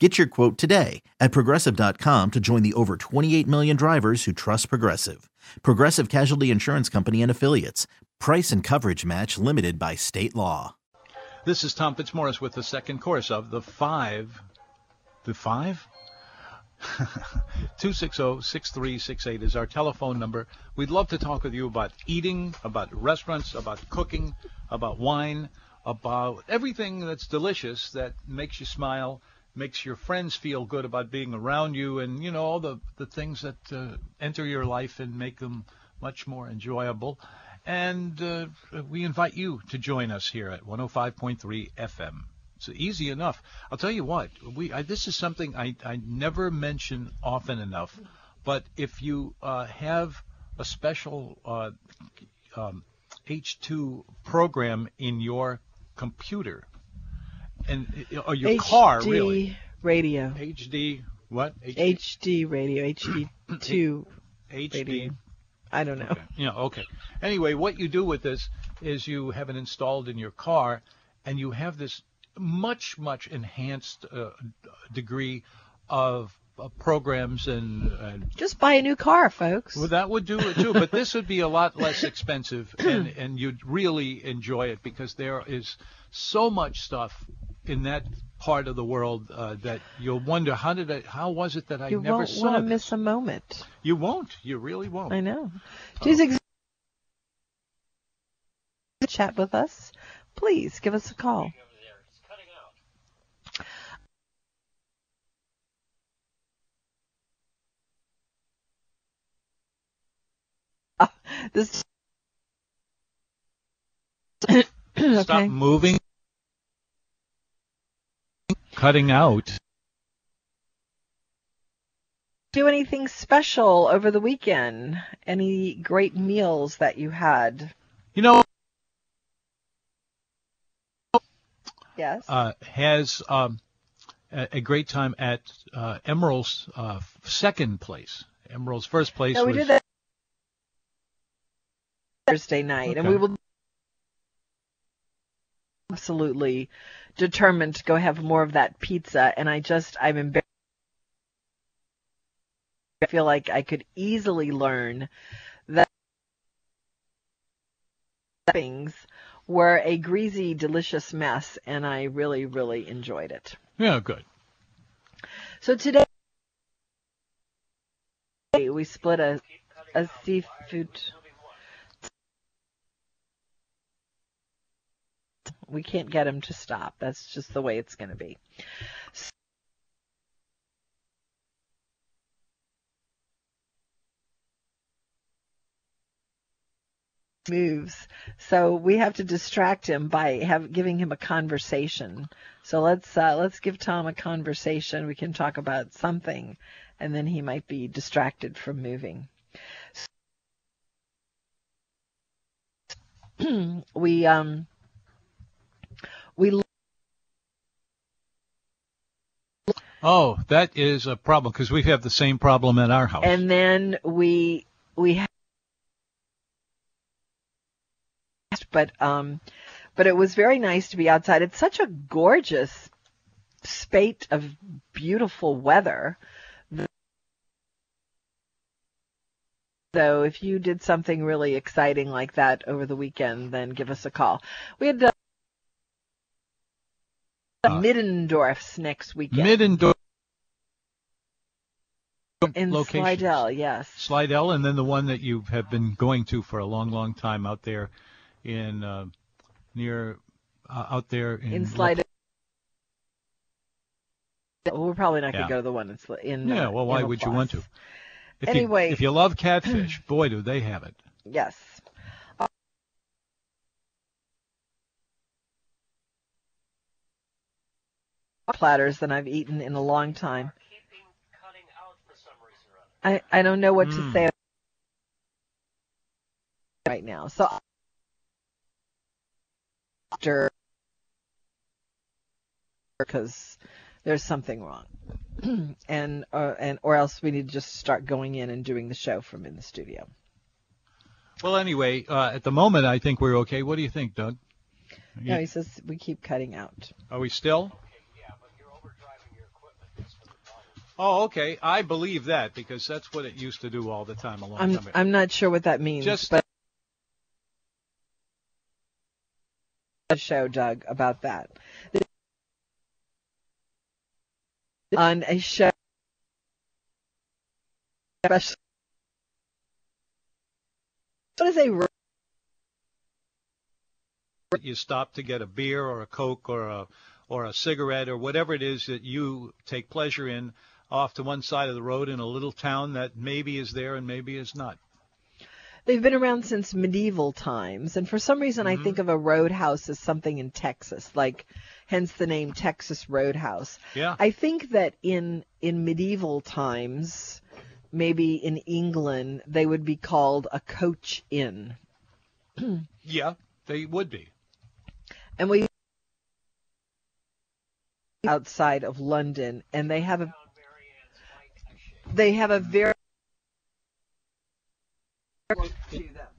Get your quote today at progressive.com to join the over 28 million drivers who trust Progressive. Progressive Casualty Insurance Company and Affiliates. Price and coverage match limited by state law. This is Tom Fitzmaurice with the second course of the five. The five? 260-6368 is our telephone number. We'd love to talk with you about eating, about restaurants, about cooking, about wine, about everything that's delicious that makes you smile makes your friends feel good about being around you and you know all the the things that uh, enter your life and make them much more enjoyable. And uh, we invite you to join us here at 105.3 FM it's easy enough. I'll tell you what we I, this is something I, I never mention often enough but if you uh, have a special uh, um, H2 program in your computer and or your HD car really radio. HD what HD radio. HD two. HD radio. I don't know. Okay. Yeah, okay. Anyway, what you do with this is you have it installed in your car, and you have this much, much enhanced uh, degree of uh, programs and, and Just buy a new car, folks. well, that would do it too. But this would be a lot less expensive, and and you'd really enjoy it because there is so much stuff in that part of the world uh, that you'll wonder how did I, how was it that I you never won't saw want to miss a moment. You won't. You really won't. I know. Please ex- chat with us. Please give us a call. This Stop okay. moving. Cutting out. Do anything special over the weekend? Any great meals that you had? You know, Yes. uh, has um, a, a great time at uh, Emerald's uh, second place. Emerald's first place no, we was did that Thursday night, and Okay. we will absolutely determined to go have more of that pizza. And I just, I'm embarrassed. I feel like I could easily learn that things were a greasy, delicious mess, and I really, really enjoyed it. yeah good. So today we split a a seafood. We can't get him to stop. That's just the way it's going to be. moves. So we have to distract him by have, giving him a conversation. So let's uh, let's give Tom a conversation. We can talk about something, and then he might be distracted from moving. we um we Oh, that is a problem because we have the same problem at our house. and then we we had but um but it was very nice to be outside. It's such a gorgeous spate of beautiful weather. So if you did something really exciting like that over the weekend then give us a call. We had the Uh, Middendorf's next weekend Middendorf In locations. Slidell, yes. Slidell, and then the one that you have been going to for a long, long time out there in uh, near uh, out there in, In Slidell. Well, we're probably not going Yeah. to go to the one in in. Yeah, uh, well, why in would you want to? If Anyway. you, if you love catfish, boy, do they have it. Yes. Platters than I've eaten in a long time. I I don't know what to Mm. say right now. So after because there's something wrong. and uh, and or else we need to just start going in and doing the show from in the studio. Well, anyway, uh, at the moment, I think we're okay. What do you think, Doug? No, he says we keep cutting out. Are we still? Oh, okay. I believe that because that's what it used to do all the time a long I'm time ago. I'm not sure what that means, Just- but a show, Doug, about that. On a show, especially what is a you stop to get a beer or a coke or a or a cigarette or whatever it is that you take pleasure in off to one side of the road in a little town that maybe is there and maybe is not. They've been around since medieval times, and for some reason I mm-hmm. think of a roadhouse as something in Texas, like hence the name Texas Roadhouse. Yeah. I think that in in medieval times, maybe in England, they would be called a coach inn. Yeah, they would be. And we outside of London, and they have a they have a very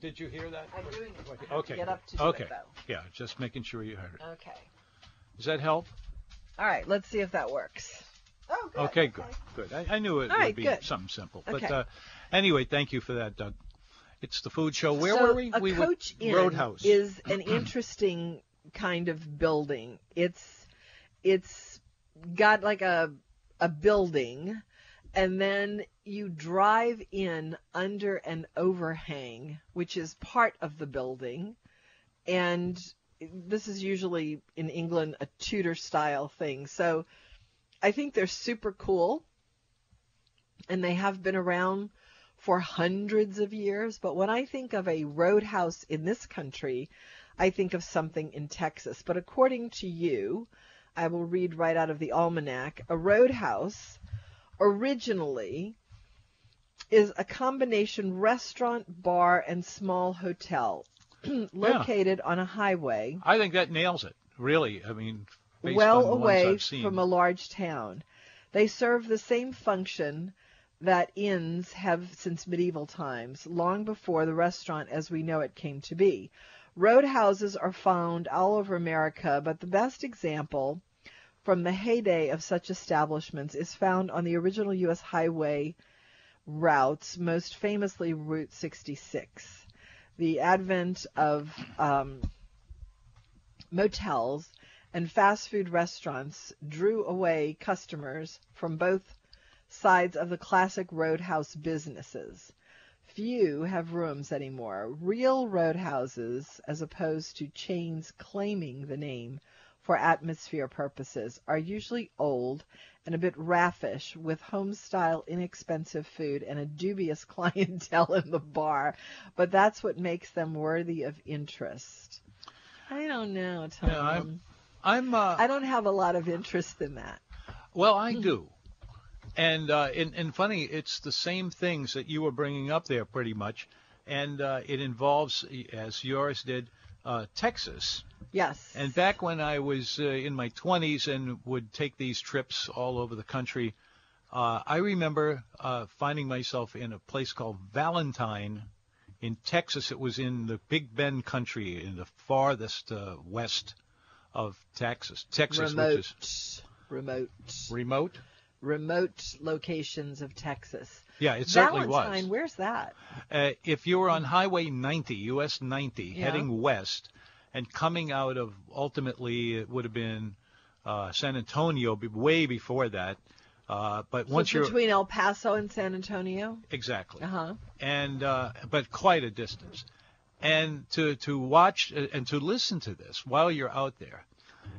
Did you hear that? I'm doing it. Okay. Get up to do okay. it, though. Yeah, just making sure you heard it. Okay. Does that help? All right. Let's see if that works. Oh, good. Okay, good, good. I, I knew it All would right, be good. something simple. But Okay. uh, anyway, thank you for that, Doug. It's the food show. Where so were we? A we were coach inn Roadhouse. is an interesting kind of building. It's it's got like a a building, and then you drive in under an overhang, which is part of the building, and this is usually in England a Tudor style thing. So I think they're super cool, and they have been around for hundreds of years. But when I think of a roadhouse in this country, I think of something in Texas. But according to you, I will read right out of the almanac a roadhouse originally is a combination restaurant, bar, and small hotel located on a highway I think that nails it. Really, I mean, well on the ones away from a large town. They serve the same function that inns have since medieval times, long before the restaurant as we know it came to be. Roadhouses are found all over America, but the best example from the heyday of such establishments is found on the original U.S. highway routes, most famously Route 66. The advent of um, motels and fast food restaurants drew away customers from both sides of the classic roadhouse businesses. Few have rooms anymore. Real roadhouses, as opposed to chains claiming the name for atmosphere purposes, are usually old and a bit raffish with home style inexpensive food and a dubious clientele in the bar, but that's what makes them worthy of interest. I don't know, Tom. Yeah, I'm- I'm. Uh, I don't have a lot of interest in that. Well, I do. And, uh, and and funny, it's the same things that you were bringing up there, pretty much, and uh, it involves, as yours did, uh, Texas. Yes. And back when I was uh, in my 20s and would take these trips all over the country, uh, I remember uh, finding myself in a place called Valentine in Texas. It was in the Big Bend country, in the farthest uh, west of Texas. Texas, remote, which is remote, remote. remote locations of Texas. Yeah, it certainly Valentine, was. where's that? Uh, if you were on Highway 90, US 90, Yeah. heading west, and coming out of ultimately it would have been uh, San Antonio, way before that. Uh, but So once you're between El Paso and San Antonio. exactly, Uh huh. and uh, but quite a distance, and to to watch uh, and to listen to this while you're out there,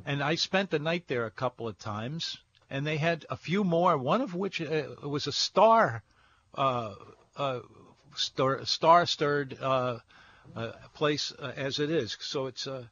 and I spent the night there a couple of times, and they had a few more, one of which uh, was a star, uh, uh, star star stirred uh, place uh, as it is. So it's uh,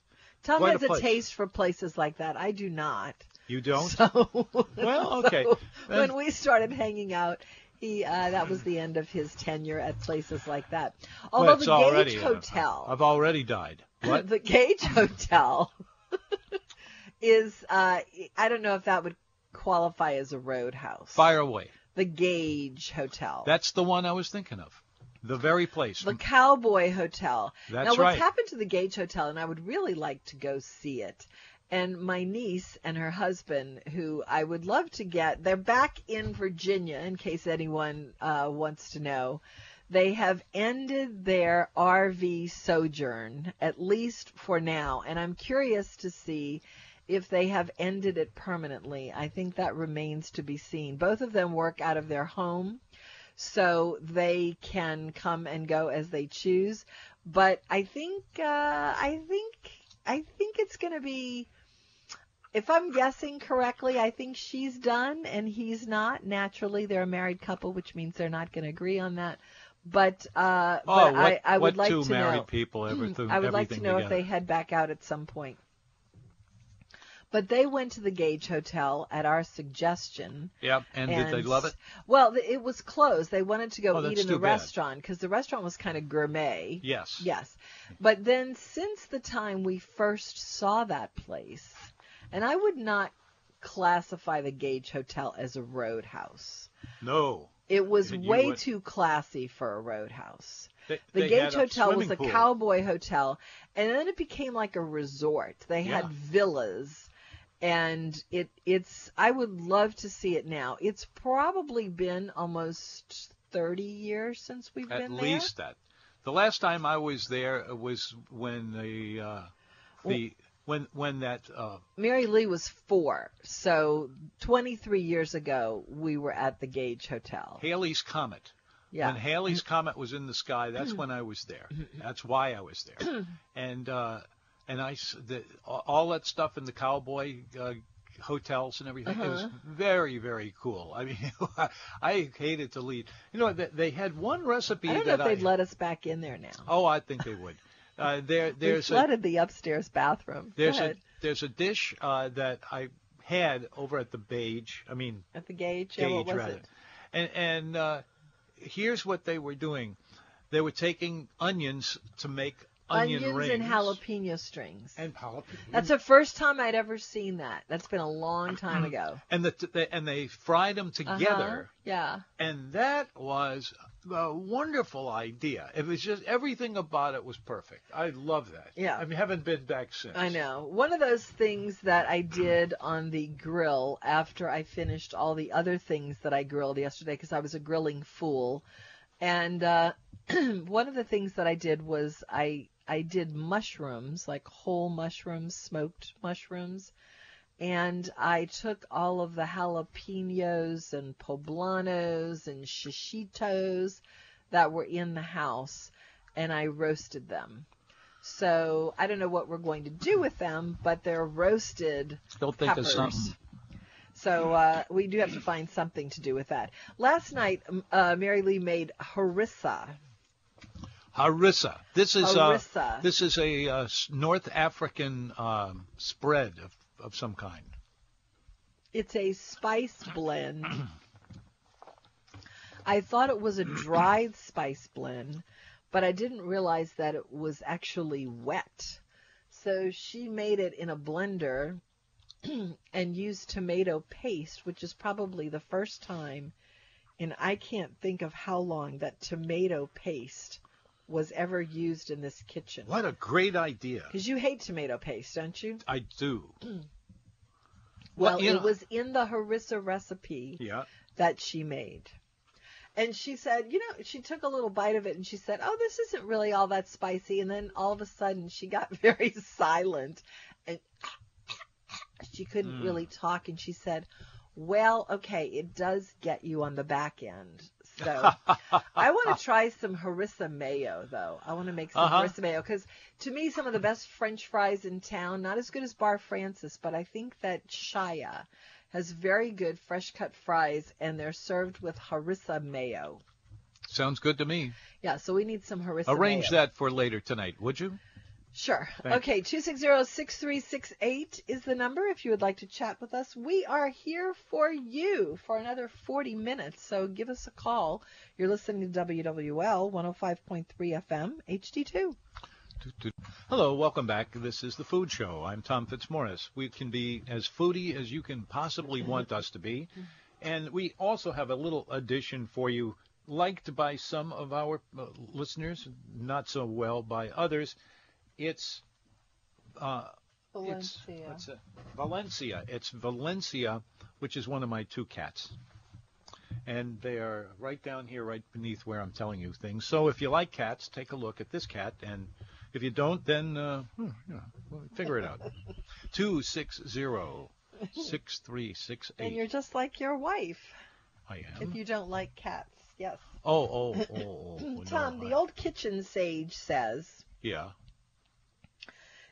Tom has a a, taste for places like that. I do not. you don't. So, Well, okay. so when we started hanging out, he uh, that was the end of his tenure at places like that. Although Well, it's the already, Gage uh, Hotel, I've already died. What? the Gage Hotel is uh, I don't know if that would qualify as a roadhouse. Fire away. The Gage Hotel. That's the one I was thinking of. The very place. the Cowboy Hotel. That's now, what's right. happened to the Gage Hotel, and I would really like to go see it. And my niece and her husband, who I would love to get, they're back in Virginia, in case anyone uh, wants to know. They have ended their RV sojourn, at least for now. And I'm curious to see if they have ended it permanently. I think that remains to be seen. Both of them work out of their home so they can come and go as they choose. But I think uh, I think I think it's going to be. If I'm guessing correctly, I think she's done and he's not. Naturally, they're a married couple, which means they're not going to agree on that. But uh, oh, but what, I, I would what like two to married know. people ever threw I would like to know if they head back out at some point. But they went to the Gage Hotel at our suggestion. Yep. And, did they love it? Well, it was closed. They wanted to go Oh, eat in the bad. restaurant because the restaurant was kind of gourmet. Yes. Yes. But then since the time we first saw that place, and I would not classify the Gage Hotel as a roadhouse. No. It was way would- too classy for a roadhouse. They, The they Gage Hotel was a pool. cowboy hotel, and then it became like a resort. They had villas, and it it's. I would love to see it now. It's probably been almost thirty years since we've At been there. At least that. The last time I was there was when the uh, the when when that uh. Mary Lee was four, so twenty three years ago we were at the Gage Hotel. Halley's comet. Yeah. When Halley's comet was in the sky, that's when I was there. That's why I was there. and uh, and I the, all that stuff in the cowboy uh, hotels and everything. It was very very cool. I mean, I hated to leave. You know, they, they had one recipe that I don't know if they'd I. let us back in there now. oh, I think they would. Uh, there we there's a flooded the upstairs bathroom. There's a there's a dish uh, that I had over at the Beige. I mean at the Gage. Yeah, what Gage was rather. it? And and uh, here's what they were doing. They were taking onions to make onion Onions rings. and jalapeno strings. And jalapeno. That's the first time I'd ever seen that. That's been a long time ago. And the, they, and they fried them Uh-huh. together. Yeah. And that was a wonderful idea. It was just everything about it was perfect. I love that. Yeah. I mean, haven't been back since. I know. One of those things that I did on the grill after I finished all the other things that I grilled yesterday because I was a grilling fool. And uh, one of the things that I did was I I did mushrooms, like whole mushrooms, smoked mushrooms. And I took all of the jalapenos and poblanos and shishitos that were in the house and I roasted them. So I don't know what we're going to do with them, but they're roasted Don't think of peppers. something. So uh, we do have to find something to do with that. Last night, uh, Mary Lee made harissa. Harissa. This is Harissa. Uh, this is a uh, North African um, spread of, of some kind. It's a spice blend. I thought it was a dried spice blend, but I didn't realize that it was actually wet. So she made it in a blender and used tomato paste, which is probably the first time and I can't think of how long that tomato paste was ever used in this kitchen. What a great idea! Because you hate tomato paste, don't you? I do. Well, you it know- was in the harissa recipe Yeah. that she made. And she said, you know, she took a little bite of it and she said, oh, this isn't really all that spicy. And then all of a sudden she got very silent and she couldn't Hmm. really talk. And she said, Well, okay, it does get you on the back end. So I want to try some harissa mayo, though. I want to make some Uh-huh. harissa mayo because to me, some of the best French fries in town, not as good as Bar Frances, but I think that Shaya has very good fresh cut fries and they're served with harissa mayo. Sounds good to me. Yeah, so we need some harissa Arrange mayo. that for later tonight, would you? Sure. Thank Okay, 260-6368 is the number if you would like to chat with us. We are here for you for another 40 minutes, so give us a call. You're listening to WWL 105.3 FM HD2. Hello, welcome back. This is the Food Show. I'm Tom Fitzmaurice. We can be as foodie as you can possibly want us to be. And we also have a little addition for you, liked by some of our uh, listeners, not so well by others. It's uh, it's Valencia. what's it? Valencia. It's Valencia, which is one of my two cats. And they are right down here, right beneath where I'm telling you things. So if you like cats, take a look at this cat. And if you don't, then uh, hmm, you know, figure it out. 260-6368. And you're just like your wife I am. if you don't like cats. Yes. Oh, oh, oh, oh. oh, Tom, no, the I- old kitchen sage says, Yeah.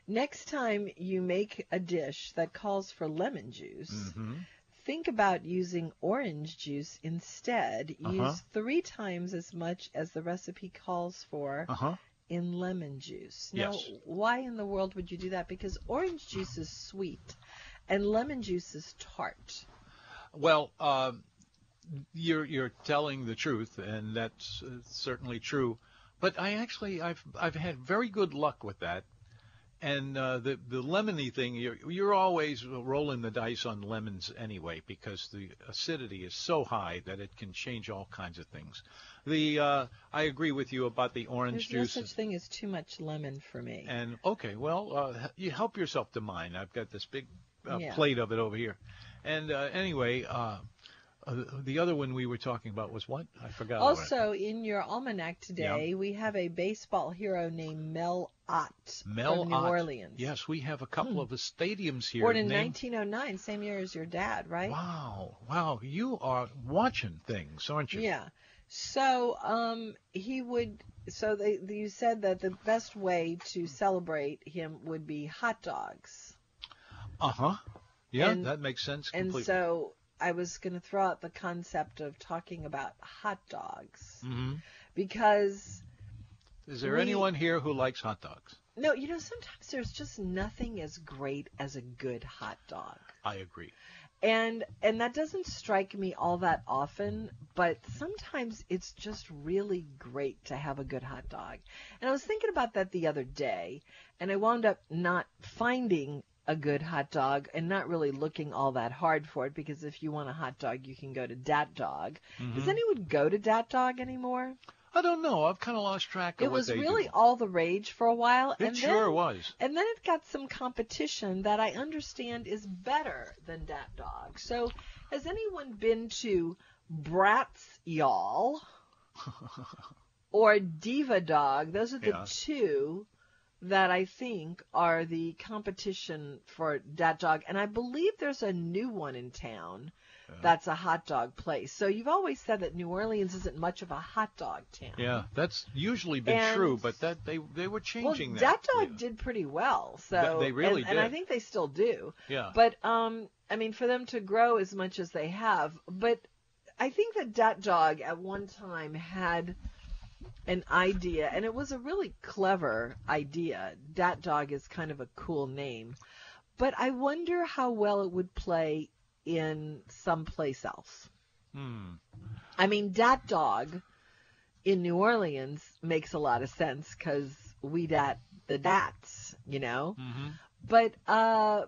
Next time you make a dish that calls for lemon juice, hmm think about using orange juice instead. Uh-huh. Use three times as much as the recipe calls for Uh-huh. in lemon juice. Now, Yes. why in the world would you do that? Because orange juice is sweet and lemon juice is tart. Well, um, you're you're telling the truth, and that's uh, certainly true. But I actually I've I've had very good luck with that. And uh, the the lemony thing, you're you're always rolling the dice on lemons anyway because the acidity is so high that it can change all kinds of things. The uh, I agree with you about the orange There's juice. no such thing as too much lemon for me. And okay, well, uh, you help yourself to mine. I've got this big uh, Yeah. plate of it over here. And uh, anyway, uh, the other one we were talking about was what? I forgot. Also, in your almanac today, we have a baseball hero named Mel Ott Mel from New Ott. Orleans. Yes, we have a couple of the stadiums here. Born in named- 1909, same year as your dad, right? Wow, wow, you are watching things, aren't you? Yeah. So, um, he would. So they, you said that the best way to celebrate him would be hot dogs, Uh huh. Yeah, And- that makes sense and so I was going to throw out the concept of talking about hot dogs hmm because Is there we- anyone here who likes hot dogs? no, you know, sometimes there's just nothing as great as a good hot dog. I agree. and and that doesn't strike me all that often but sometimes it's just really great to have a good hot dog and i was thinking about that the other day and i wound up not finding a good hot dog and not really looking all that hard for it because if you want a hot dog you can go to dat dog Mm-hmm. does anyone go to dat dog anymore I don't know. I've kind of lost track of it was really do. all the rage for a while It and sure then, was. and then it got some competition that I understand is better than Dat Dog. So, has anyone been to Bratz Y'all or Diva Dog? Those are the Yeah. two that I think are the competition for Dat Dog. And I believe there's a new one in town that's a hot dog place. So, you've always said that New Orleans isn't much of a hot dog town. Yeah, that's usually been And- true, but that they they were changing well, that. Dat Dog Yeah. did pretty well. So Th- they really and, and I think they still do. Yeah. But um, I mean, for them to grow as much as they have, but I think that Dat Dog at one time had an idea, and it was a really clever idea. Dat Dog is kind of a cool name, but I wonder how well it would play in someplace else. Hmm. I mean, Dat Dog in New Orleans makes a lot of sense because we dat the dats, you know. hmm But uh,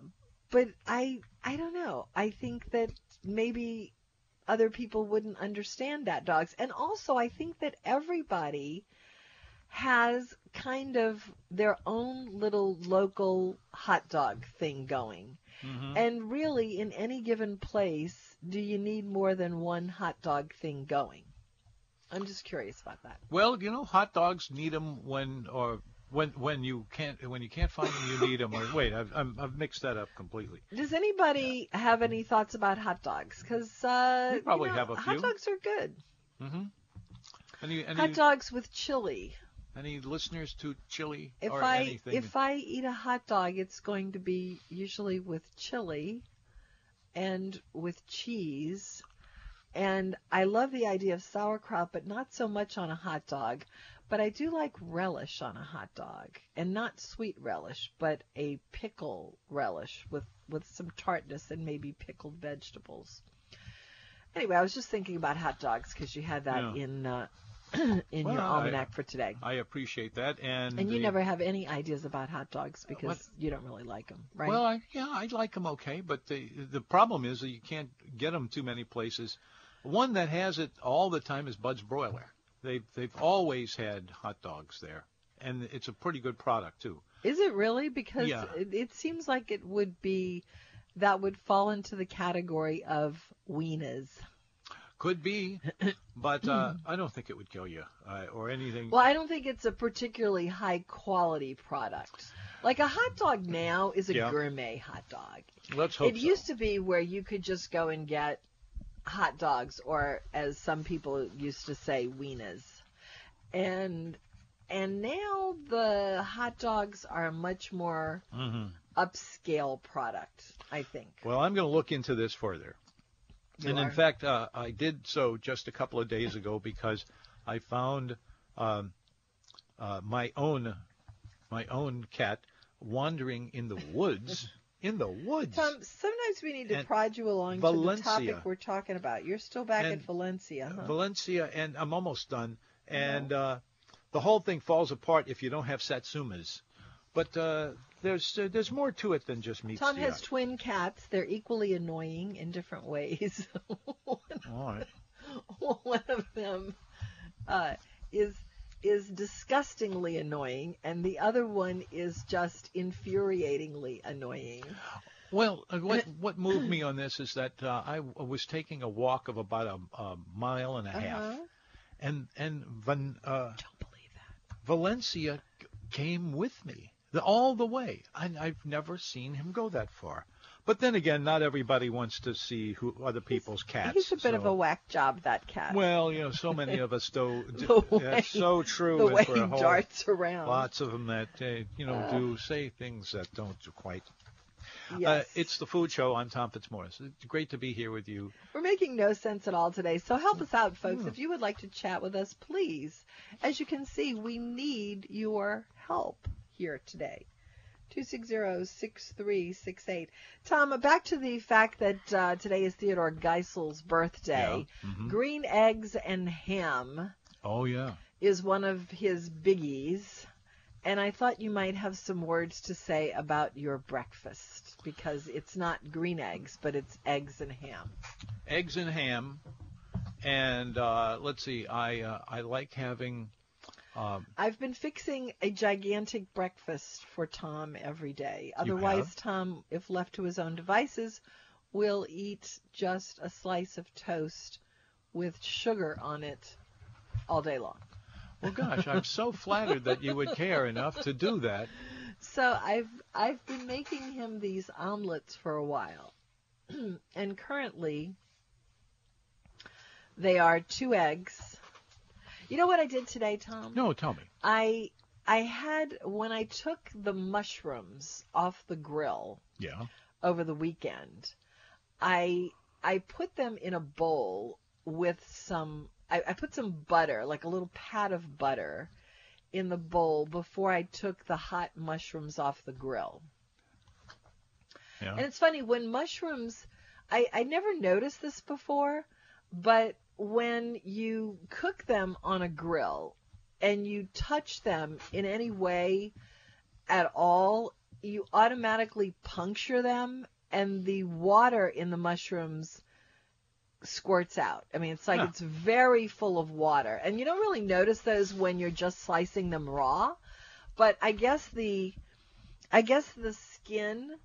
but I I don't know. I think that maybe other people wouldn't understand that dogs, and also I think that everybody has kind of their own little local hot dog thing going. hmm And really, in any given place, do you need more than one hot dog thing going? I'm just curious about that. Well, you know, hot dogs need them when, or when when you can't when you can't find them, you need them. Or wait, I've I'm, I've mixed that up completely. Does anybody have any thoughts about hot dogs? Because uh, probably you know, have a few. Hot dogs are good. Any any Hot dogs with chili. any listeners to chili If or I anything? if I eat a hot dog, it's going to be usually with chili and with cheese. And I love the idea of sauerkraut, but not so much on a hot dog. But I do like relish on a hot dog, and not sweet relish, but a pickle relish with with some tartness and maybe pickled vegetables. Anyway, I was just thinking about hot dogs because you had that Yeah. in uh, in Well, your I- almanac for today. I appreciate that, and And you the- never have any ideas about hot dogs because What? you don't really like them, right? Well, I, yeah, I like them okay, but the the problem is that you can't get them too many places. One that has it all the time is Bud's Broiler. They've they've always had hot dogs there, and it's a pretty good product too. Is it really? Because Yeah. it, it seems like it would be that would fall into the category of wieners. Could be, but uh, I don't think it would kill you uh, or anything. Well, I don't think it's a particularly high quality product. Like a hot dog now is a Yeah. gourmet hot dog. Let's hope it so. used to be where you could just go and get hot dogs, or as some people used to say, wieners. And and now the hot dogs are a much more Mhm. upscale product. I think. Well, I'm going to look into this further. You and in fact, uh, I did so just a couple of days ago because I found um, uh, my own my own cat wandering in the woods. in the woods. Tom, sometimes we need to And prod you along to the topic we're talking about. You're still back And Valencia, huh? Valencia, and I'm almost done. And uh, the whole thing falls apart if you don't have satsumas. But uh, there's uh, there's more to it than just meat. Tom has twin cats. They're equally annoying in different ways. All right. One of them uh, is is disgustingly annoying, and the other one is just infuriatingly annoying. Well, uh, what what moved me on this is that uh, I was taking a walk of about a, a mile and a half, Uh-huh. and and Van, uh, Don't believe that. Valencia came with me the, all the way. I, I've never seen him go that far. But then again, not everybody wants to see who other people's cats. He's a bit of a whack job, that cat. Well, you know, so many of us do. Do way- that's so true. the way he a whole- darts around. Lots of them that uh, you know do say things that don't quite. yes. Uh, it's the food show. I'm Tom Fitzmaurice. It's great to be here with you. We're making no sense at all today. So help us out, folks. Hmm. If you would like to chat with us, please. As you can see, we need your help here today. 260-6368. Tom, back to the fact that uh, today is Theodore Geisel's birthday. Yeah. Mhm. Green eggs and ham Oh yeah. is one of his biggies. And I thought you might have some words to say about your breakfast because it's not green eggs, but it's eggs and ham. eggs and ham, and uh, let's see. I uh, I like having. Um, I've been fixing a gigantic breakfast for Tom every day. Otherwise. Tom, if left to his own devices, will eat just a slice of toast with sugar on it all day long. well, gosh, I'm so flattered that you would care enough to do that. So I've I've been making him these omelets for a while. and currently they are two eggs. You know what I did today, Tom? No, tell me. I I had when I took the mushrooms off the grill Yeah. over the weekend, I I put them in a bowl with some I, I put some butter, like a little pat of butter, in the bowl before I took the hot mushrooms off the grill. Yeah. And it's funny when mushrooms, I, I never noticed this before, but when you cook them on a grill and you touch them in any way at all, you automatically puncture them and the water in the mushrooms squirts out. I mean, it's like Huh. it's very full of water. And you don't really notice those when you're just slicing them raw, but I guess the I guess the skin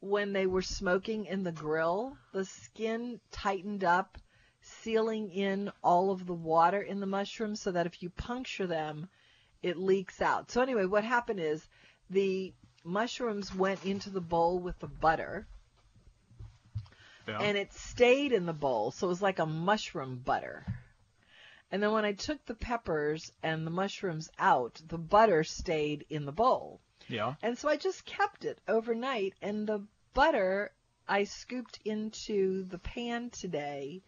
when they were smoking in the grill, the skin tightened up, sealing in all of the water in the mushrooms so that if you puncture them, it leaks out. So anyway, what happened is the mushrooms went into the bowl with the butter Yeah. and it stayed in the bowl. So it was like a mushroom butter. And then when I took the peppers and the mushrooms out, the butter stayed in the bowl. yeah. And so I just kept it overnight and the butter I scooped into the pan today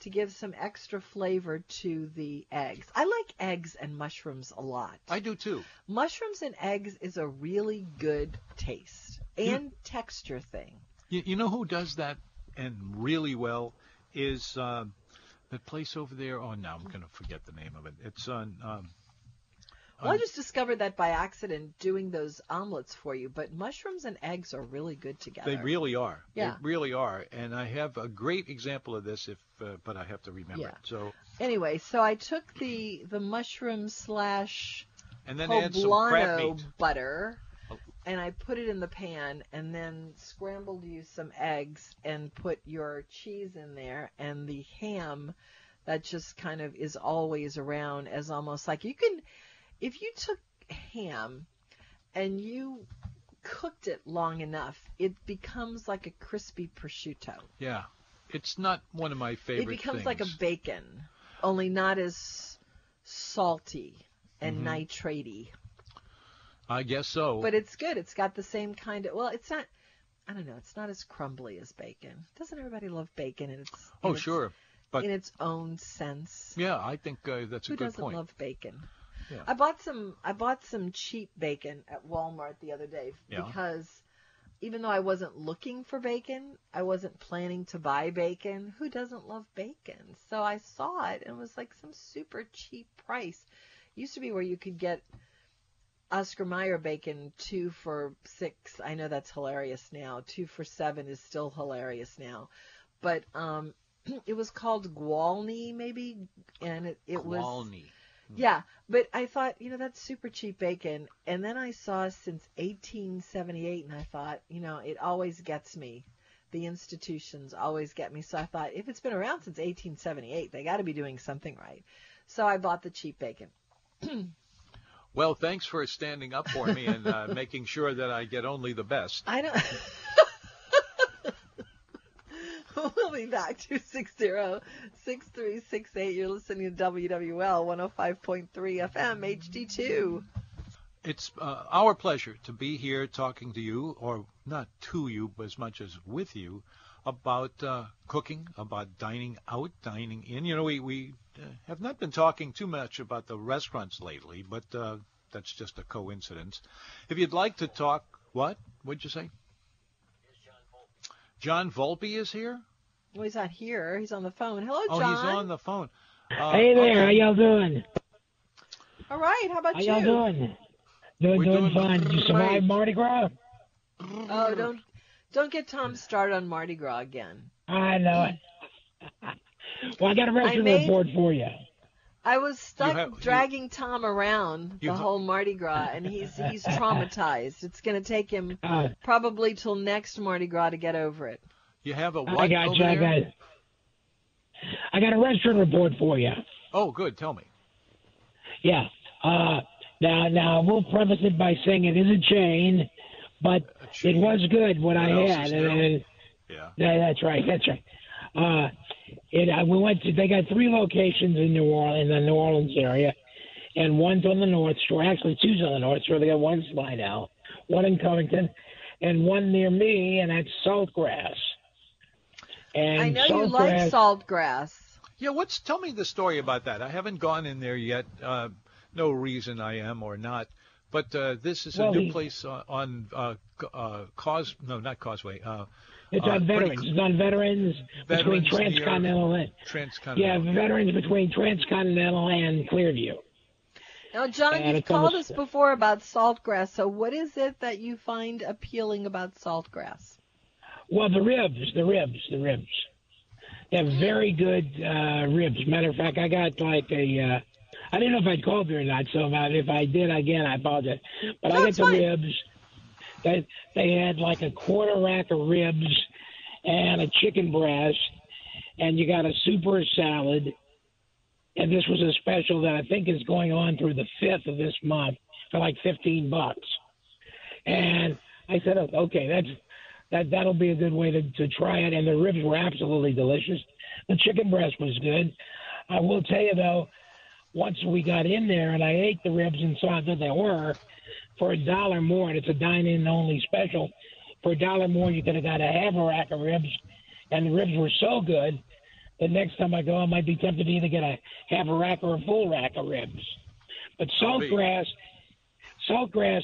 to give some extra flavor to the eggs. I like eggs and mushrooms a lot. I do too. Mushrooms and eggs is a really good taste and texture thing. You, you know who does that and really well is uh, that place over there. Oh, now I'm going to forget the name of it. It's on. Um, Well, I just discovered that by accident doing those omelets for you, but mushrooms and eggs are really good together. They really are. Yeah. They really are. And I have a great example of this, if uh, but I have to remember Yeah. it. So Anyway, so I took the the mushroom slash and then add some crab meat. butter Oh. and I put it in the pan and then scrambled you some eggs and put your cheese in there and the ham that just kind of is always around as almost like you can if you took ham and you cooked it long enough it becomes like a crispy prosciutto Yeah. It's not one of my favorite. it becomes things. like a bacon only not as salty and Mm-hmm. nitratey I guess so. but it's good. It's got the same kind of. Well, it's not. I don't know. It's not as crumbly as bacon. Doesn't everybody love bacon? In its oh, in its- sure. But in its own sense. yeah, I think uh, that's a good point. Who doesn't love bacon? Yeah. I bought some. I bought some cheap bacon at Walmart the other day Yeah. because even though I wasn't looking for bacon, I wasn't planning to buy bacon. Who doesn't love bacon? So I saw it and it was like some super cheap price. Used to be where you could get Oscar Mayer bacon two for six. I know that's hilarious now. Two for seven is still hilarious now. But um, it was called Gwaltney maybe, and it, it was. Yeah. But I thought you know that's super cheap bacon, and then I saw since 1878, and I thought you know it always gets me. The institutions always get me. So I thought if it's been around since 1878, they got to be doing something right. So I bought the cheap bacon. Well, thanks for standing up for me and uh, making sure that I get only the best. I don't. we'll be back. 260-6368. You're listening to WWL 105.3 FM HD2. It's uh, our pleasure to be here talking to you, or not to you, but as much as with you, about uh, cooking, about dining out, dining in. You know, we, we uh, have not been talking too much about the restaurants lately, but uh, that's just a coincidence. If you'd like to talk, what? What'd you say? John Volpe is here? Well, he's not here. He's on the phone. Hello, John. Oh, John. he's on the phone. Uh, Hey there, okay. how y'all doing? All right. How about How you? How y'all doing? Doing, We're doing, doing fine. Did you survive great. Mardi Gras? Oh, don't don't get Tom started on Mardi Gras again. I know it. well, I got a restaurant made- report for you. I was stuck have- you- dragging Tom around the ha- whole Mardi Gras, and he's he's traumatized. It's going to take him Uh, probably till next Mardi Gras to get over it. You have a I what got over you. I got. I got a restaurant report for you. Oh, good. Tell me. Yeah. Uh, now, now we'll preface it by saying it is a chain, but A chain. it was good what, I had. and, and- Yeah. Yeah, that's right. That's right. Uh, it, uh, we went to. They got three locations in New Orleans, in the New Orleans area, and one's on the North Shore. Actually, two's on the North Shore. They got one in Slidell, one in Covington, and one near me, and that's Saltgrass. And I know you like Saltgrass- saltgrass. Yeah, what's tell me the story about that? I haven't gone in there yet. Uh, no reason I am or not. But uh, this is a new he- place on, on uh, uh, cause no, not Causeway. It's uh, on veterans. cl- It's on veterans, between Veterans near- transcontinental and yeah, veterans between transcontinental and Clearview. Now, John, And you've called us before about saltgrass. So, what is it that you find appealing about saltgrass? Well, the ribs, the ribs, the ribs. They have very good uh, ribs. Matter of fact, I got like a. Uh, I didn't know if I'd called you or not, so if I did, again, I apologize. But No, I got the fine. ribs. They they had like a quarter rack of ribs and a chicken breast, and you got a super salad, and this was a special that I think is going on through the fifth of this month for like fifteen bucks. And I said, oh, okay, that's that that'll be a good way to, to try it. And the ribs were absolutely delicious. The chicken breast was good. I will tell you though, once we got in there and I ate the ribs and saw how good they were, for a dollar more, and it's a dine-in only special. For a dollar more, you could have got a half a rack of ribs, and the ribs were so good. The next time I go, I might be tempted to either get a half a rack or a full rack of ribs. But Saltgrass, Saltgrass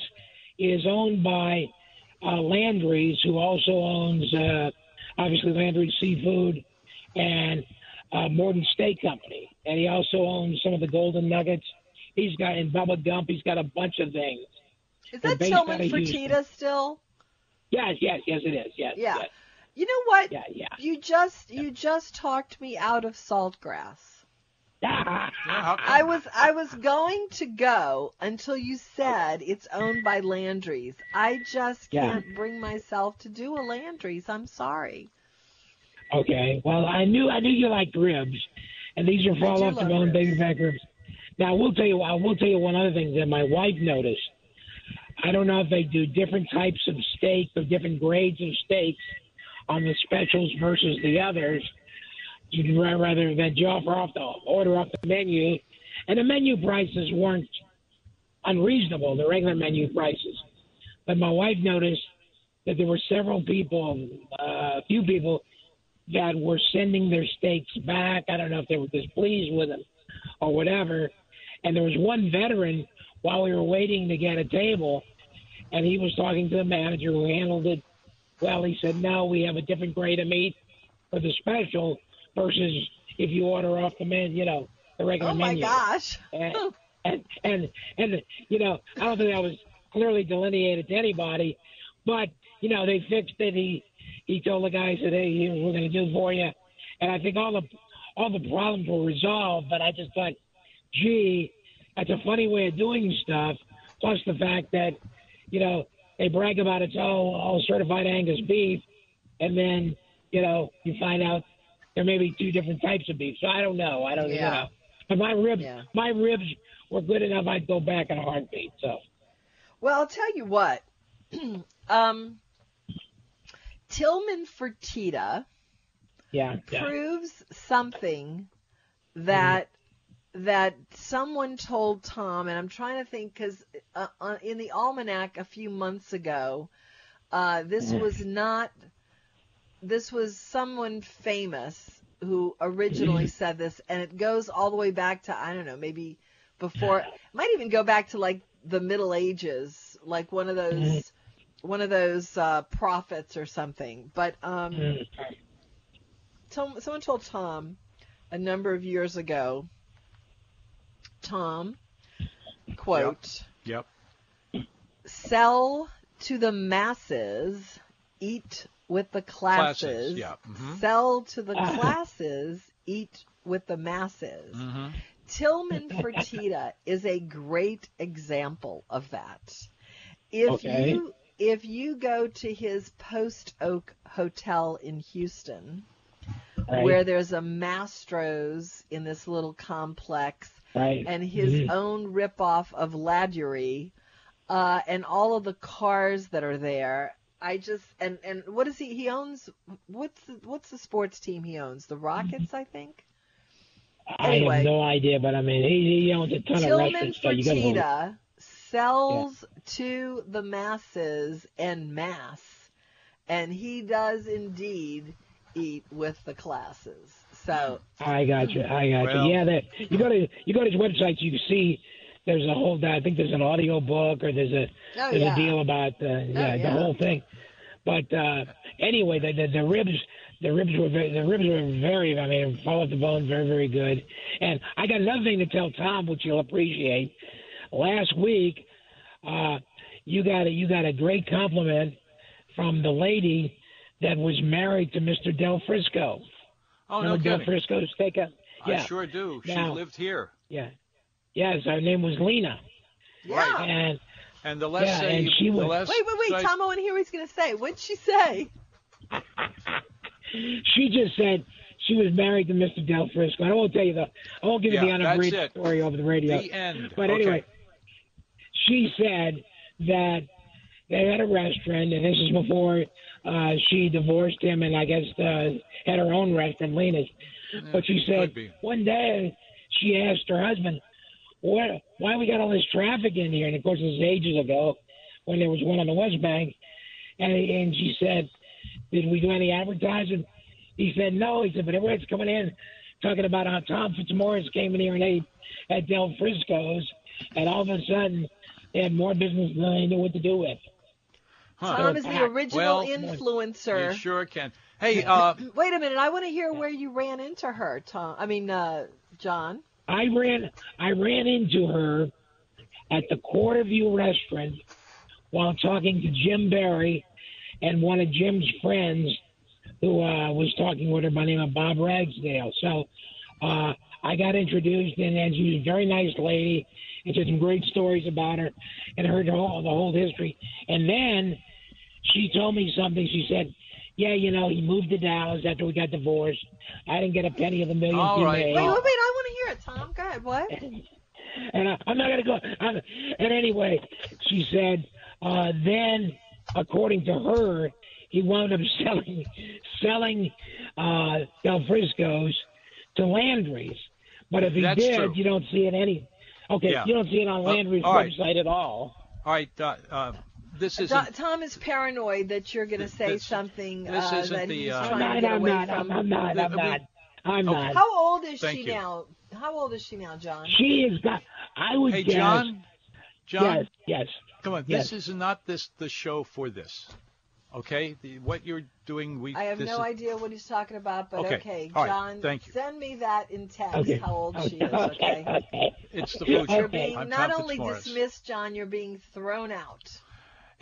is owned by uh, Landry's, who also owns uh, obviously Landry's Seafood and uh, Morton Steak Company, and he also owns some of the Golden Nuggets. He's got in Bubba Gump. He's got a bunch of things. Is that Tillman Fertitta still? Yes, yes, yes, it is. Yes, Yeah. yes. You know what? Yeah, yeah. You just you just talked me out of Saltgrass. Yeah? I was I was going to go until you said it's owned by Landry's. I just Yeah. can't bring myself to do a Landry's. I'm sorry. Okay. Well, I knew I knew you liked ribs, and these are fall off the bone baby back ribs. Now, I will tell you. I will tell you one other thing that my wife noticed. I don't know if they do different types of steak or different grades of steaks on the specials versus the others. You'd rather than you offer off the order off the menu, and the menu prices weren't unreasonable. The regular menu prices, but my wife noticed that there were several people, uh, a few people that were sending their steaks back. I don't know if they were displeased with them or whatever. And there was one veteran while we were waiting to get a table, and he was talking to the manager who handled it. Well, he said, no, we have a different grade of meat for the special versus if you order off the menu, you know, the regular menu." Oh my menu. gosh. And, and and and you know, I don't think that was clearly delineated to anybody, but you know, they fixed it. He he told the guy, said, "Hey, here's what we're going to do for you," and I think all the all the problems were resolved. But I just thought, gee, that's a funny way of doing stuff. Plus the fact that, you know, they brag about it's all all certified Angus beef, and then you know you find out there may be two different types of beef. So I don't know. I don't Yeah. know. But my ribs, Yeah. my ribs were good enough. I'd go back in a heartbeat. So Well, I'll tell you what. um, Tillman Fertitta yeah, yeah. proves something that that someone told Tom, and I'm trying to think because uh, uh, in the almanac a few months ago, uh, this was not. This was someone famous who originally said this, and it goes all the way back to I don't know, maybe before. It might even go back to like the Middle Ages, like one of those. One of those uh, prophets or something, but um, Mm. Tom, someone told Tom a number of years ago, Tom, quote, Yep. sell to the masses, eat with the classes. Classes, yeah. Mhm. Sell to the classes, eat with the masses. hmm Tillman Fertitta is a great example of that. If Okay. you if you go to his Post Oak Hotel in Houston, Right. where there's a Mastro's in this little complex, right. and his Mhm. own ripoff of Ladurée, uh, and all of the cars that are there. I just and and what is he? He owns what's the, what's the sports team he owns? The Rockets, I think. I anyway. have no idea, but I mean, he, he owns a ton of Tillman restaurants. So you got to Fertitta sells to the masses en masse, and he does indeed eat with the classes. So I got you. I got Well- you. Yeah, that you go to you go to his website, you can see there's a whole. I think there's an audio book or there's a Oh, there's yeah. a deal about uh, yeah, yeah. the whole thing. But uh, anyway, the, the the ribs the ribs were very, the ribs were very. I mean, fall off the bone, very very good. And I got another thing to tell Tom, which you'll appreciate. Last week, uh, you got a you got a great compliment from the lady that was married to Mr. Del Frisco. Oh, no Remember Del kidding. Frisco's take a yeah. I sure do. She Now- lived here. Yeah. Yes, her name was Lena. yeah. And And the less Yeah, say, and she the was- less Wait, wait, wait, say- Tom. I want to hear what he's going to say. What'd she say? she just said she was married to Mr. Del Frisco. I won't tell you the. I won't give Yeah, you the unabridged story over the radio. The end. But Okay. anyway, she said that they had a restaurant, and this is before uh, she divorced him, and I guess uh, had her own restaurant, Lena's. But she said one day she asked her husband, "What? Why we got all this traffic in here?" And of course, this is ages ago, when there was one on the West Bank, and and she said, "Did we do any advertising?" He said, "No." He said, "But everyone's coming in talking about how Tom Fitzmorris came in here and ate at Del Frisco's, and all of a sudden they had more business than they knew what to do with." Huh. Tom is the Well, original You influencer. sure can. Hey, uh, Wait a minute, I want to hear where you ran into her, Tom. I mean, uh, John. I ran I ran into her at the Quarter View restaurant while talking to Jim Barry and one of Jim's friends who uh, was talking with her by the name of Bob Ragsdale. So uh, I got introduced and, and she was a very nice lady and she had some great stories about her and heard the whole, the whole history. And then she told me something. She said, yeah, you know, he moved to Dallas after we got divorced. I didn't get a penny of the millions All he made. Wait, wait, wait. I want to hear it, Tom. Go ahead. What? and I, I'm not going to go. I'm, and anyway, she said, uh, then, according to her, he wound up selling selling uh, Del Frisco's to Landry's. But if he That's did, true. you don't see it any. Okay, Yeah. you don't see it on Uh, Landry's all right. website at all. all right. Uh, uh, this isn't. Tom is paranoid that you're going to say This- something this uh, isn't that the, he's uh, I'm trying to not. get I'm not. I'm, I'm not. I'm not. I'm Okay. not. How old is Thank she you. now? How old is she now, John? She is got. I would Hey, guess. John. John, Yes. Yes. come on. yes. This is not this the show for this. Okay. The, what you're doing, we. I have this no is, idea what he's talking about, but Okay. okay, All right. John, Thank you. send me that in text. Okay. How old okay. she is? Okay. Okay. It's the food show. You're being I'm not Tom only Fitzmorris. dismissed, John. You're being thrown out.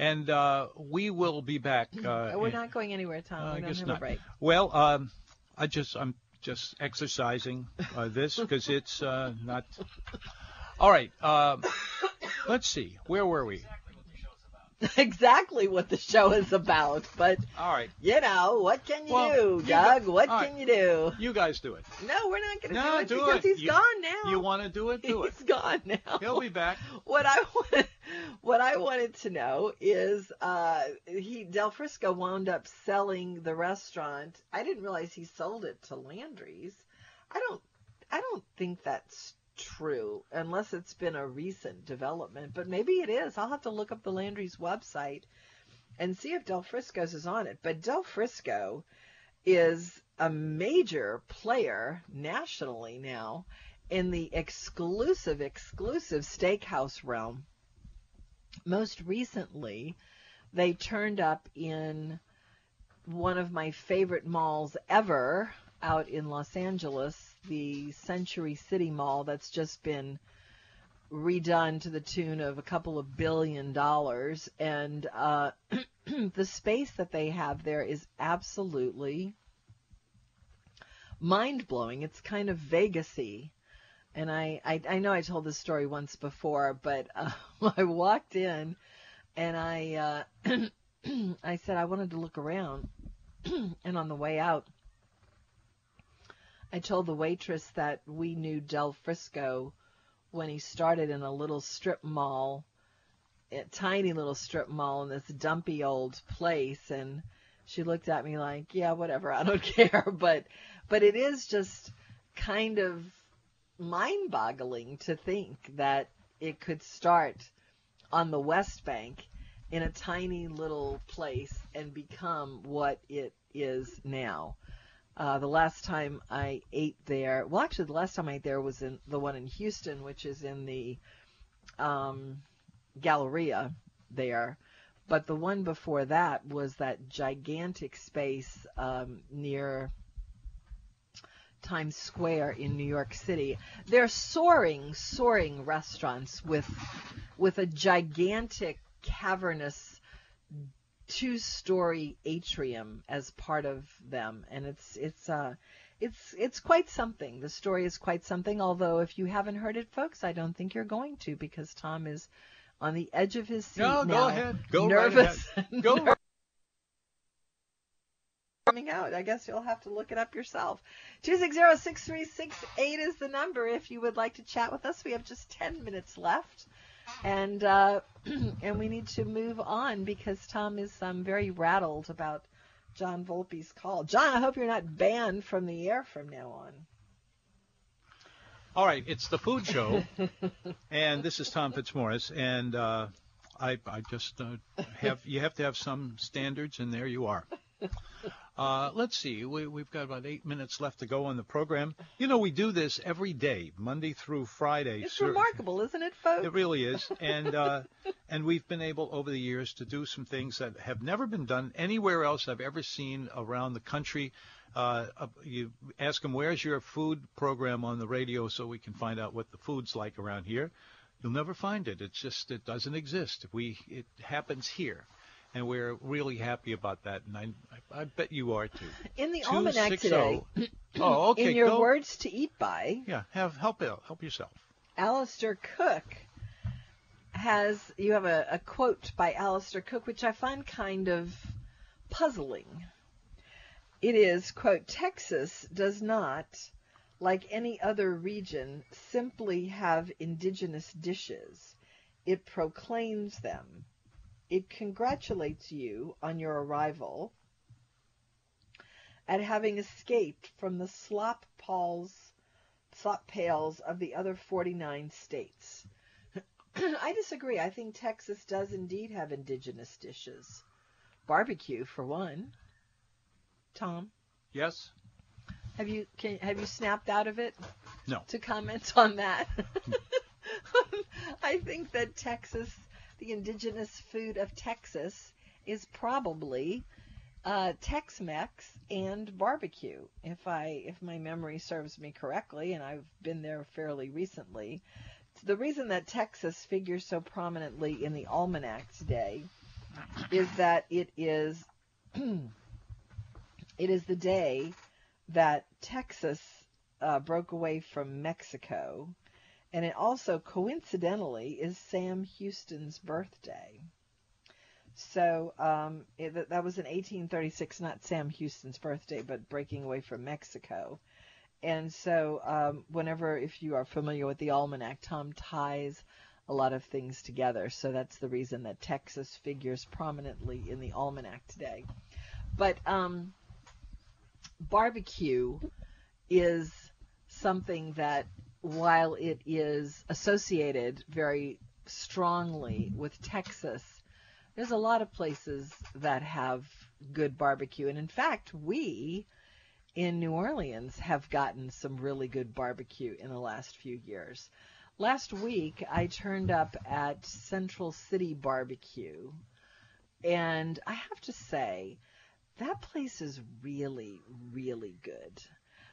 And uh, we will be back. Uh, We're not going anywhere, Tom. Uh, we I don't guess have not. a break. Well, um, I just I'm just exercising uh, this because it's uh, not. All right. Um, let's see. Where were we? exactly what the show is about, but All right. you know, what can you Well, do, you Doug? go- what all can right. you do? You guys do it. No, we're not going to No, do it do because it. he's You- gone now. You want to do it? Do it. He's gone now. He'll be back. what I wanted, what I wanted to know is, uh, he Del Frisco wound up selling the restaurant. I didn't realize he sold it to Landry's. I don't, I don't think that's true unless it's been a recent development. But maybe it is. I'll have to look up the Landry's website and see if Del Frisco's is on it. But Del Frisco is a major player nationally now in the exclusive, exclusive steakhouse realm. Most recently, they turned up in one of my favorite malls ever out in Los Angeles, the Century City Mall, that's just been redone to the tune of a couple of billion dollars. And uh, the space that they have there is absolutely mind blowing. It's kind of Vegasy. And I, I, I know I told this story once before, but uh, I walked in and I, uh, I said I wanted to look around. and on the way out, I told the waitress that we knew Del Frisco when he started in a little strip mall, a tiny little strip mall in this dumpy old place. And she looked at me like, yeah, whatever, I don't care. But, but it is just kind of mind boggling to think that it could start on the West Bank in a tiny little place and become what it is now. Uh, the last time I ate there, well, actually, the last time I ate there was in the one in Houston, which is in the um, Galleria there. But the one before that was that gigantic space um, near Times Square in New York City. They're soaring, soaring restaurants with with a gigantic cavernous two-story atrium as part of them, and it's it's uh it's it's quite something. The story is quite something. Although if you haven't heard it, folks, I don't think you're going to because Tom is on the edge of his seat No, now, go ahead. Go right ahead. Go coming out. I guess you'll have to look it up yourself. 260-6368 is the number if you would like to chat with us. We have just 10 minutes left. And uh, and we need to move on because Tom is um, very rattled about John Volpe's call. John, I hope you're not banned from the air from now on. All right, it's the food show, and this is Tom Fitzmorris, and uh, I, I just uh, have you have to have some standards, and there you are. Uh, let's see, we, we've got about eight minutes left to go on the program. You know, we do this every day, Monday through Friday. It's remarkable, isn't it, folks? It really is, and uh, and we've been able over the years to do some things that have never been done anywhere else I've ever seen around the country. Uh, you ask them where's your food program on the radio so we can find out what the food's like around here. You'll never find it. It's just it doesn't exist. We it happens here and we're really happy about that. And I, I, I bet you are too. In the almanac today. Oh. oh, okay. In your go. words to eat by. Yeah, have help help yourself. Alistair Cooke has you have a, a quote by Alistair Cooke which I find kind of puzzling. It is quote Texas does not like any other region simply have indigenous dishes. It proclaims them it congratulates you on your arrival at having escaped from the slop paws, slop pails of the other 49 states. I disagree. I think Texas does indeed have indigenous dishes. Barbecue, for one. Tom? Yes? Have you can, have you snapped out of it? No. To comment on that? I think that Texas the indigenous food of Texas is probably uh, Tex-Mex and barbecue. If I if my memory serves me correctly, and I've been there fairly recently, the reason that Texas figures so prominently in the almanac today is that it is it is the day that Texas uh, broke away from Mexico and it also coincidentally is Sam Houston's birthday. So um, it, that was in 1836, not Sam Houston's birthday, but breaking away from Mexico. And so, um, whenever, if you are familiar with the almanac, Tom ties a lot of things together. So that's the reason that Texas figures prominently in the almanac today. But um, barbecue is something that while it is associated very strongly with Texas, there's a lot of places that have good barbecue. And in fact, we in New Orleans have gotten some really good barbecue in the last few years. Last week, I turned up at Central City Barbecue, and I have to say, that place is really, really good.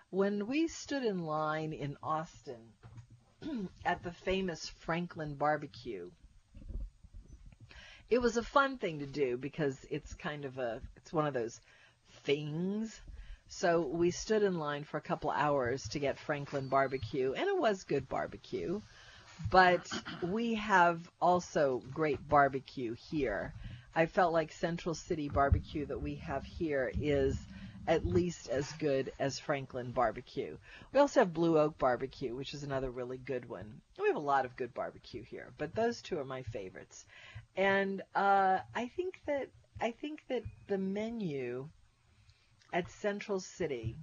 When we stood in line in Austin at the famous Franklin Barbecue, it was a fun thing to do because it's kind of a it's one of those things. So we stood in line for a couple hours to get Franklin barbecue, and it was good barbecue. But we have also great barbecue here. I felt like Central City barbecue that we have here is at least as good as Franklin barbecue. We also have Blue Oak barbecue, which is another really good one. We have a lot of good barbecue here, but those two are my favorites. And uh, I think that I think that the menu at Central City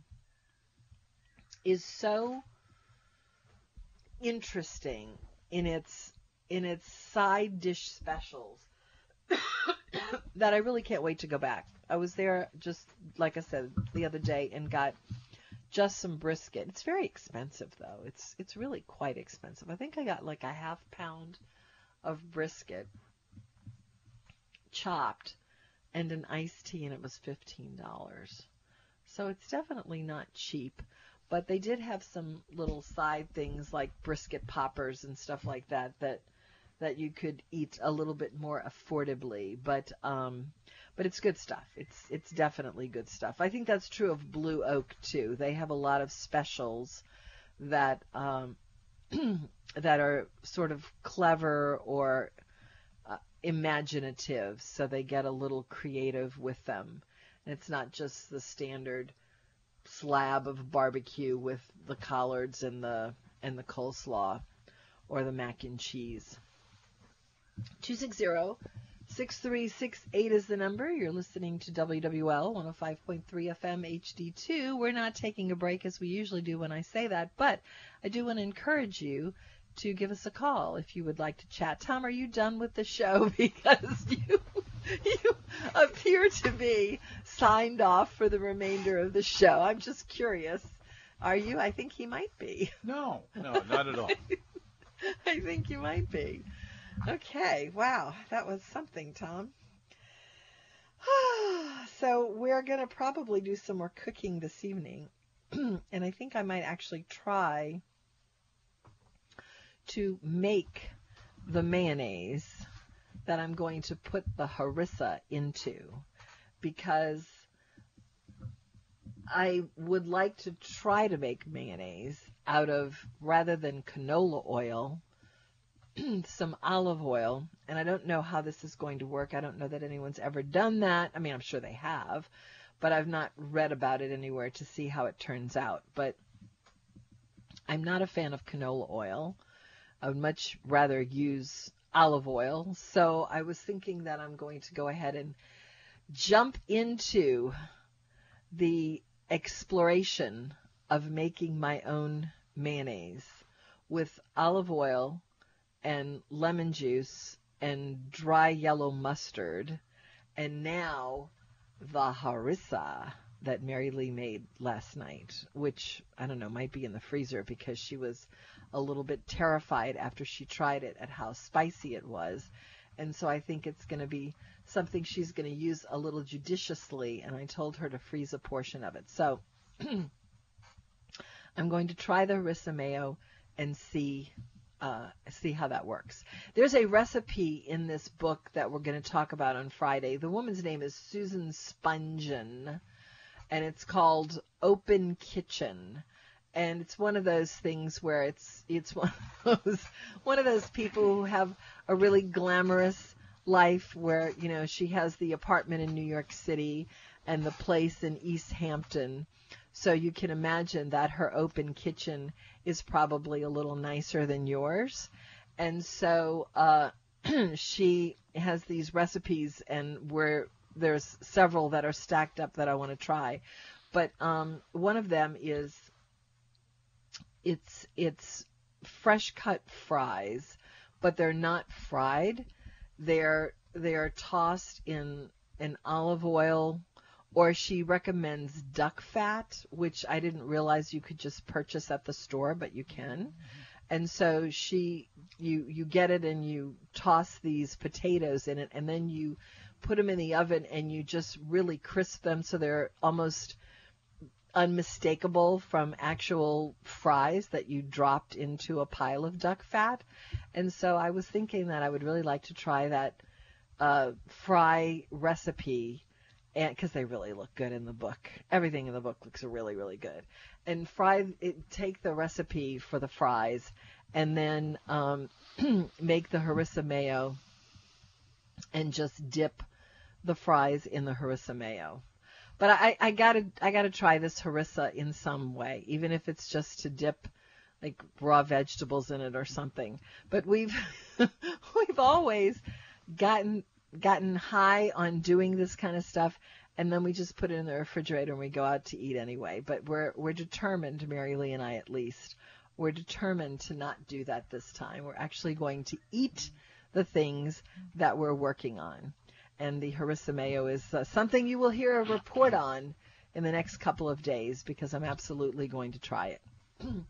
is so interesting in its in its side dish specials that I really can't wait to go back. I was there just like I said the other day and got just some brisket. It's very expensive though. It's it's really quite expensive. I think I got like a half pound of brisket chopped and an iced tea and it was $15. So it's definitely not cheap, but they did have some little side things like brisket poppers and stuff like that that that you could eat a little bit more affordably, but um, but it's good stuff. It's it's definitely good stuff. I think that's true of Blue Oak too. They have a lot of specials that um, that are sort of clever or uh, imaginative, so they get a little creative with them. and it's not just the standard slab of barbecue with the collards and the and the coleslaw or the mac and cheese. 260 6368 is the number. You're listening to WWL 105.3 FM HD2. We're not taking a break as we usually do when I say that, but I do want to encourage you to give us a call if you would like to chat. Tom, are you done with the show? Because you you appear to be signed off for the remainder of the show. I'm just curious. Are you? I think he might be. No, no, not at all. I think you might be. Okay, wow, that was something, Tom. so we're going to probably do some more cooking this evening. and I think I might actually try to make the mayonnaise that I'm going to put the harissa into because I would like to try to make mayonnaise out of rather than canola oil, some olive oil. And I don't know how this is going to work. I don't know that anyone's ever done that. I mean, I'm sure they have, but I've not read about it anywhere to see how it turns out. But I'm not a fan of canola oil. I would much rather use olive oil. So I was thinking that I'm going to go ahead and jump into the exploration of making my own mayonnaise with olive oil and lemon juice and dry yellow mustard and now the harissa that Mary Lee made last night, which I don't know, might be in the freezer because she was a little bit terrified after she tried it at how spicy it was. And so I think it's going to be something she's going to use a little judiciously. And I told her to freeze a portion of it. So I'm going to try the harissa mayo and see uh, see how that works. There's a recipe in this book that we're going to talk about on Friday. The woman's name is Susan Spungen, and it's called Open Kitchen and it's one of those things where it's it's one of those one of those people who have a really glamorous life where you know she has the apartment in New York City and the place in East Hampton so you can imagine that her open kitchen is probably a little nicer than yours and so uh, she has these recipes and where there's several that are stacked up that I want to try but um, one of them is it's it's fresh cut fries, but they're not fried. They're they're tossed in in olive oil or she recommends duck fat, which I didn't realize you could just purchase at the store, but you can. And so she you you get it and you toss these potatoes in it and then you put them in the oven and you just really crisp them so they're almost unmistakable from actual fries that you dropped into a pile of duck fat. And so I was thinking that I would really like to try that uh, fry recipe and because they really look good in the book. Everything in the book looks really, really good. And fry it, take the recipe for the fries, and then um, make the harissa mayo, and just dip the fries in the harissa mayo. But I, I gotta I gotta try this harissa in some way, even if it's just to dip like raw vegetables in it or something. But we've we've always gotten gotten high on doing this kind of stuff and then we just put it in the refrigerator and we go out to eat anyway. But we're we're determined, Mary Lee and I at least, we're determined to not do that this time. We're actually going to eat the things that we're working on and the harissa mayo is uh, something you will hear a report on in the next couple of days because I'm absolutely going to try it.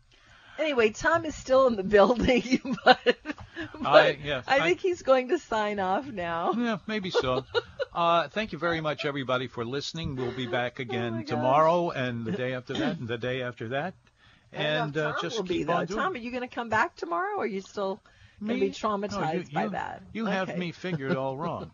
anyway, Tom is still in the building, but, but I, yeah, I, I think he's going to sign off now. Yeah, maybe so. uh, thank you very much, everybody, for listening. We'll be back oh again oh tomorrow and the day after that and the day after that. And uh, just keep be, on doing. Tom, are you going to come back tomorrow, or are you still going to be traumatized no, you, by you, that? You okay. have me figured all wrong.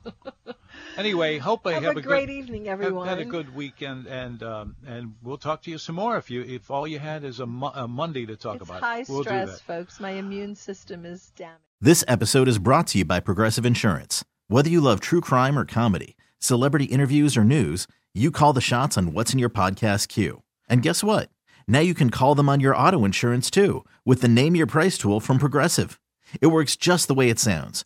Anyway, hope I have, have a, a great good, evening, everyone. Have, had a good weekend, and um, and we'll talk to you some more if you if all you had is a, mo- a Monday to talk it's about. High we'll stress, folks. My immune system is damaged. This episode is brought to you by Progressive Insurance. Whether you love true crime or comedy, celebrity interviews or news, you call the shots on what's in your podcast queue. And guess what? Now you can call them on your auto insurance too with the Name Your Price tool from Progressive. It works just the way it sounds.